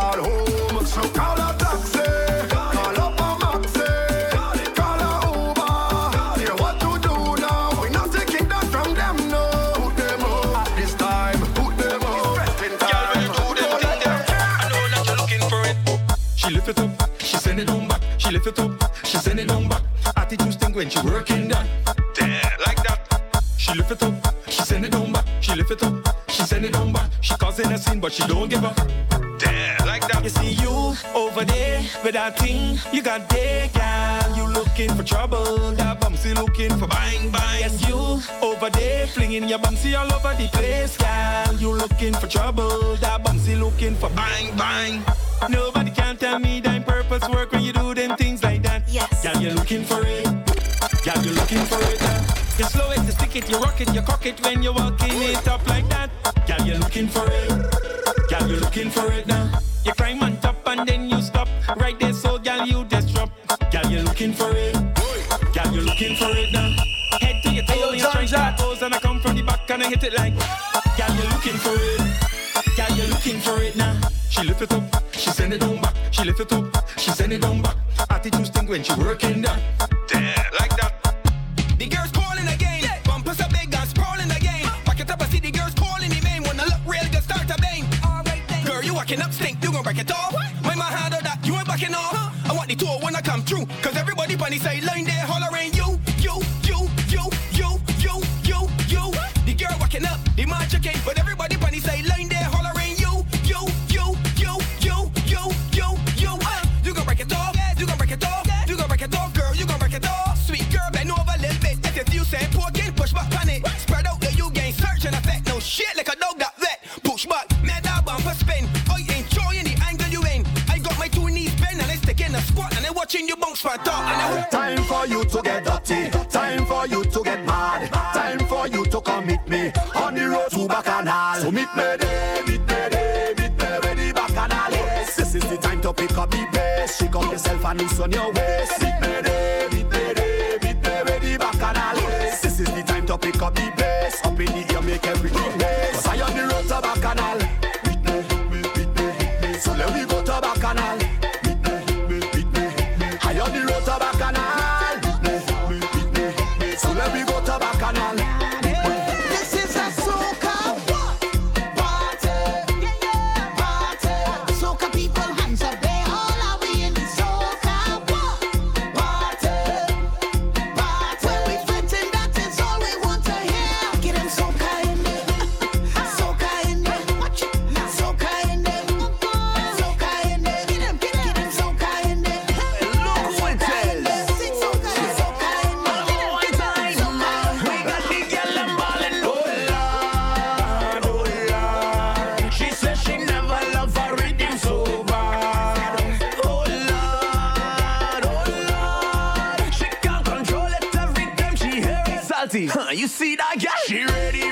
causing but she don't give up. There, like that. You see you over there with that thing you got there, girl. You looking for trouble, that bumsy looking for bang bang. Yes, you over there flinging your bumsy all over the place, girl. You looking for trouble, that bumsy looking for bang bang. Nobody can tell me that purpose work when you do them things like that. Yes. Girl, you're looking for it. Girl, you're looking for it. Now. You slow it, you stick it, you rock it, you cock it when you're walking it up like that. Girl, you're looking for it. Girl, you're looking for it now. You climb on top and then you stop right there, so girl, you just drop. Girl, you're looking for it. Girl, you're looking for it now. Head to your toe, you strike your pose, and I come from the back and I hit it like. Girl, you're looking for it. Girl, you're looking for it now. She lift it up, she send it down back. She lift it up, she send it down back. Attitude stink when she working that. Walking up stink, you gon' break it off. My man handle that, you ain't backing off. I want the tour when I come through. Cause everybody on the sideline there hollering watching you bounce for a top. And I Time for you to get dirty. Time for you to get mad. Time for you to commit me on the road to Bacchanal. So meet me there, meet me there, meet me where the Bacchanal is. This is the time to pick up the pace. Shake up yourself and loosen your waist. Huh, you see that girl? She ready,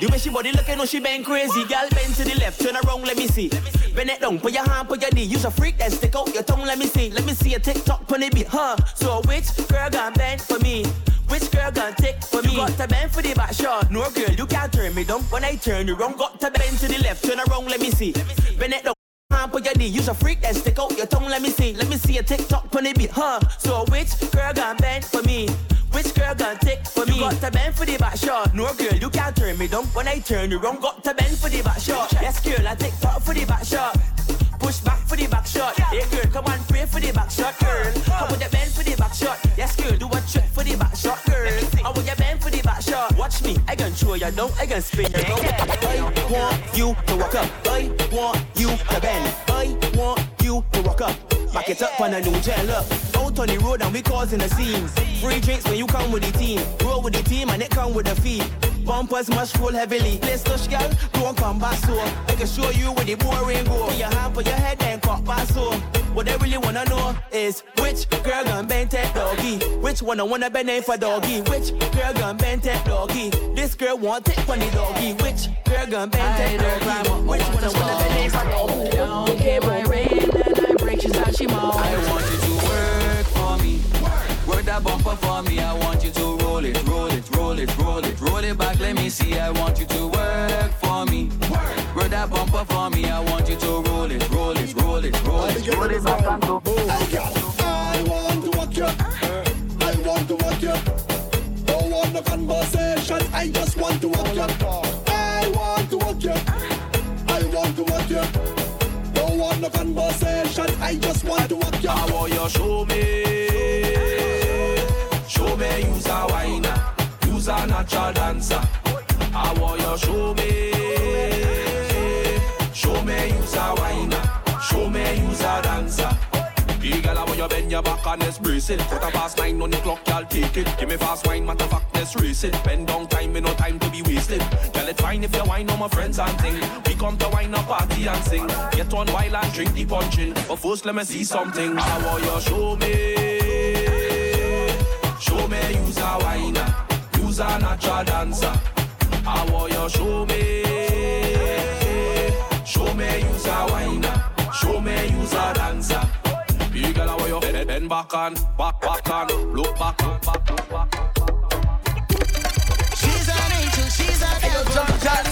The way she body looking, know she been crazy. Girl, bend to the left, turn around, let me see. Bend it down, put your hand, put your knee. Use a freak that stick out your tongue, let me see. Let me see a TikTok on the beat, huh? So which girl gon' bend for me? Which girl gon' take for me? You got to bend for the back shot. No girl, you can't turn me down. When I turn you wrong, got to bend to the left, turn around, let me see. Bend it down. Hand put your knee, use a freak that stick out your tongue, let me see. Let me see a TikTok on the beat, huh? So which girl gon' bend for me? Which girl gon' take for me? You got to bend for the back shot. No girl, you can't turn me down. When I turn you wrong, got to bend for the back shot. Yes, girl, I take top for the back shot. Push back for the back shot. Hey girl, come on, pray for the back shot, girl. How would you bend for the back shot? Yes, girl, do a trick for the back shot, girl. How would you bend for the back shot? Watch me, I gon' throw you down, I gon' spin you round. I want you to walk up. I want you to bend. It up on a new gel up. Out on the road and we causing a scene. Free drinks when you come with the team. Roll with the team and it come with the fee. Bumpers must roll heavily. Let's touch girl, don't come back so. I can show you where the boring go. Put your hand, put your head, then cut back so. What they really wanna know is which girl gon' bend that doggy? Which one I wanna bend name for doggy? Which girl gon' bend that doggy? This girl want it from the doggy. Which girl gon' bend that doggy? Which one I wanna bend name for doggy? Don't care my rain she moans. I want you to work for me. Work that bumper for me. I want you to roll it, roll it, roll it, roll it, roll it back. Let me see. I want you to work for me. Work that bumper for me. I want you to roll it, roll it, roll it, roll it, roll it back and go. I want to walk you. I want to walk you. Don't want no conversation. I just want to walk you. To walk you. Show me. Show me use a whiner. Use a natural dancer. I want you show me. Show me use a whiner. Show me use a dancer. You bend your back and let's brace it. Quarter past nine on the clock, y'all take it. Give me fast wine, matter of fact, let's race it. Bend down time, me no time to be wasted. Girl, it's fine if you wine on my friends and thing. We come to wine a party and sing. Get on wild and drink the punching. But first, let me see something. I want you show me. Show me use a whiner. Use a natural dancer. I want you show me. Show me use a whiner. Show me use a dancer. You bend, bend back and back, back and look back, back, back, back. She's an angel, she's a devil.